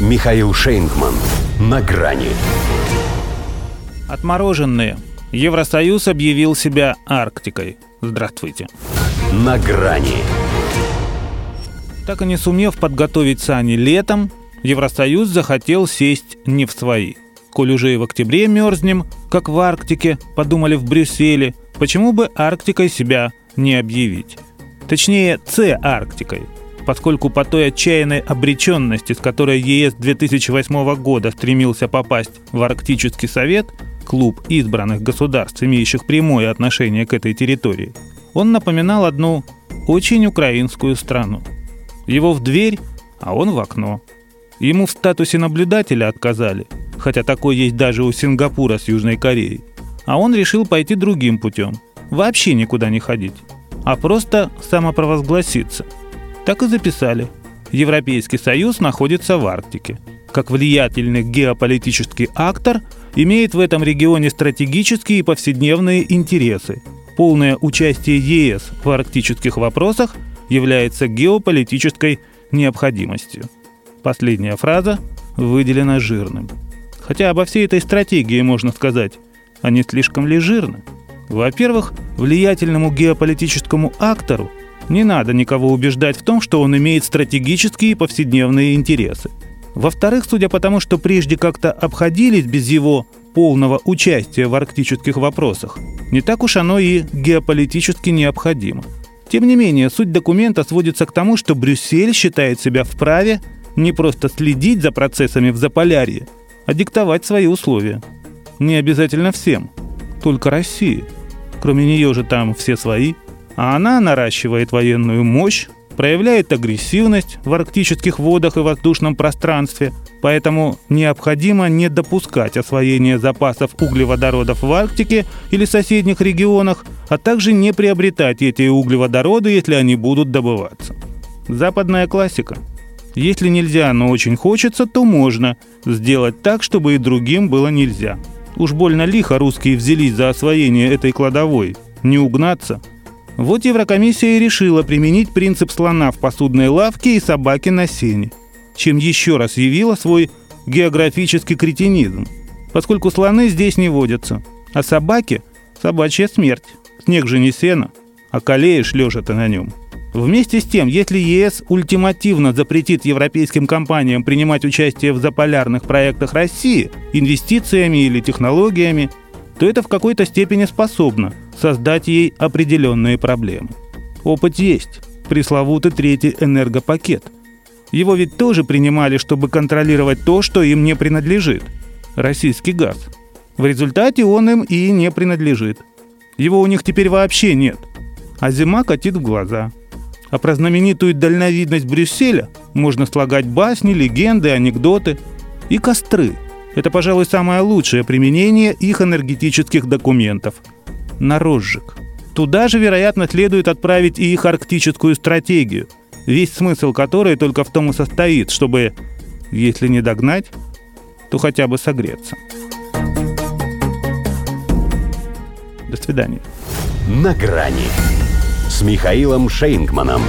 Михаил Шейнгман. На грани. Отмороженные. Евросоюз объявил себя Арктикой. Здравствуйте. На грани. Так и не сумев подготовить сани летом, Евросоюз захотел сесть не в свои. Коль уже и в октябре мерзнем, как в Арктике, подумали в Брюсселе, почему бы Арктикой себя не объявить? Точнее, С-Арктикой, поскольку по той отчаянной обреченности, с которой ЕС 2008 года стремился попасть в Арктический совет, клуб избранных государств, имеющих прямое отношение к этой территории, он напоминал одну очень украинскую страну. Его в дверь, а он в окно. Ему в статусе наблюдателя отказали, хотя такой есть даже у Сингапура с Южной Кореей. А он решил пойти другим путем. Вообще никуда не ходить, а просто самопровозгласиться. Так и записали. Европейский Союз находится в Арктике. Как влиятельный геополитический актор имеет в этом регионе стратегические и повседневные интересы. Полное участие ЕС в арктических вопросах является геополитической необходимостью. Последняя фраза выделена жирным. Хотя обо всей этой стратегии можно сказать, не слишком ли жирно? Во-первых, влиятельному геополитическому актору не надо никого убеждать в том, что он имеет стратегические и повседневные интересы. Во-вторых, судя по тому, что прежде как-то обходились без его полного участия в арктических вопросах, не так уж оно и геополитически необходимо. Тем не менее, суть документа сводится к тому, что Брюссель считает себя вправе не просто следить за процессами в Заполярье, а диктовать свои условия. Не обязательно всем, только России. Кроме нее же там все свои. А она наращивает военную мощь, проявляет агрессивность в арктических водах и воздушном пространстве, поэтому необходимо не допускать освоения запасов углеводородов в Арктике или соседних регионах, а также не приобретать эти углеводороды, если они будут добываться. Западная классика. Если нельзя, но очень хочется, то можно сделать так, чтобы и другим было нельзя. Уж больно лихо русские взялись за освоение этой кладовой. Не угнаться – вот Еврокомиссия и решила применить принцип слона в посудной лавке и собаки на сене, чем еще раз явила свой географический кретинизм, поскольку слоны здесь не водятся, а собаки – собачья смерть. Снег же не сено, а колеешь лежа ты на нем. Вместе с тем, если ЕС ультимативно запретит европейским компаниям принимать участие в заполярных проектах России инвестициями или технологиями, то это в какой-то степени способно создать ей определенные проблемы. Опыт есть. Пресловутый третий энергопакет. Его ведь тоже принимали, чтобы контролировать то, что им не принадлежит. Российский газ. В результате он им и не принадлежит. Его у них теперь вообще нет. А зима катит в глаза. А про знаменитую дальновидность Брюсселя можно слагать басни, легенды, анекдоты и костры. Это, пожалуй, самое лучшее применение их энергетических документов – на розжиг. Туда же, вероятно, следует отправить и их арктическую стратегию, весь смысл которой только в том и состоит, чтобы, если не догнать, то хотя бы согреться. До свидания. На грани с Михаилом Шейнгманом.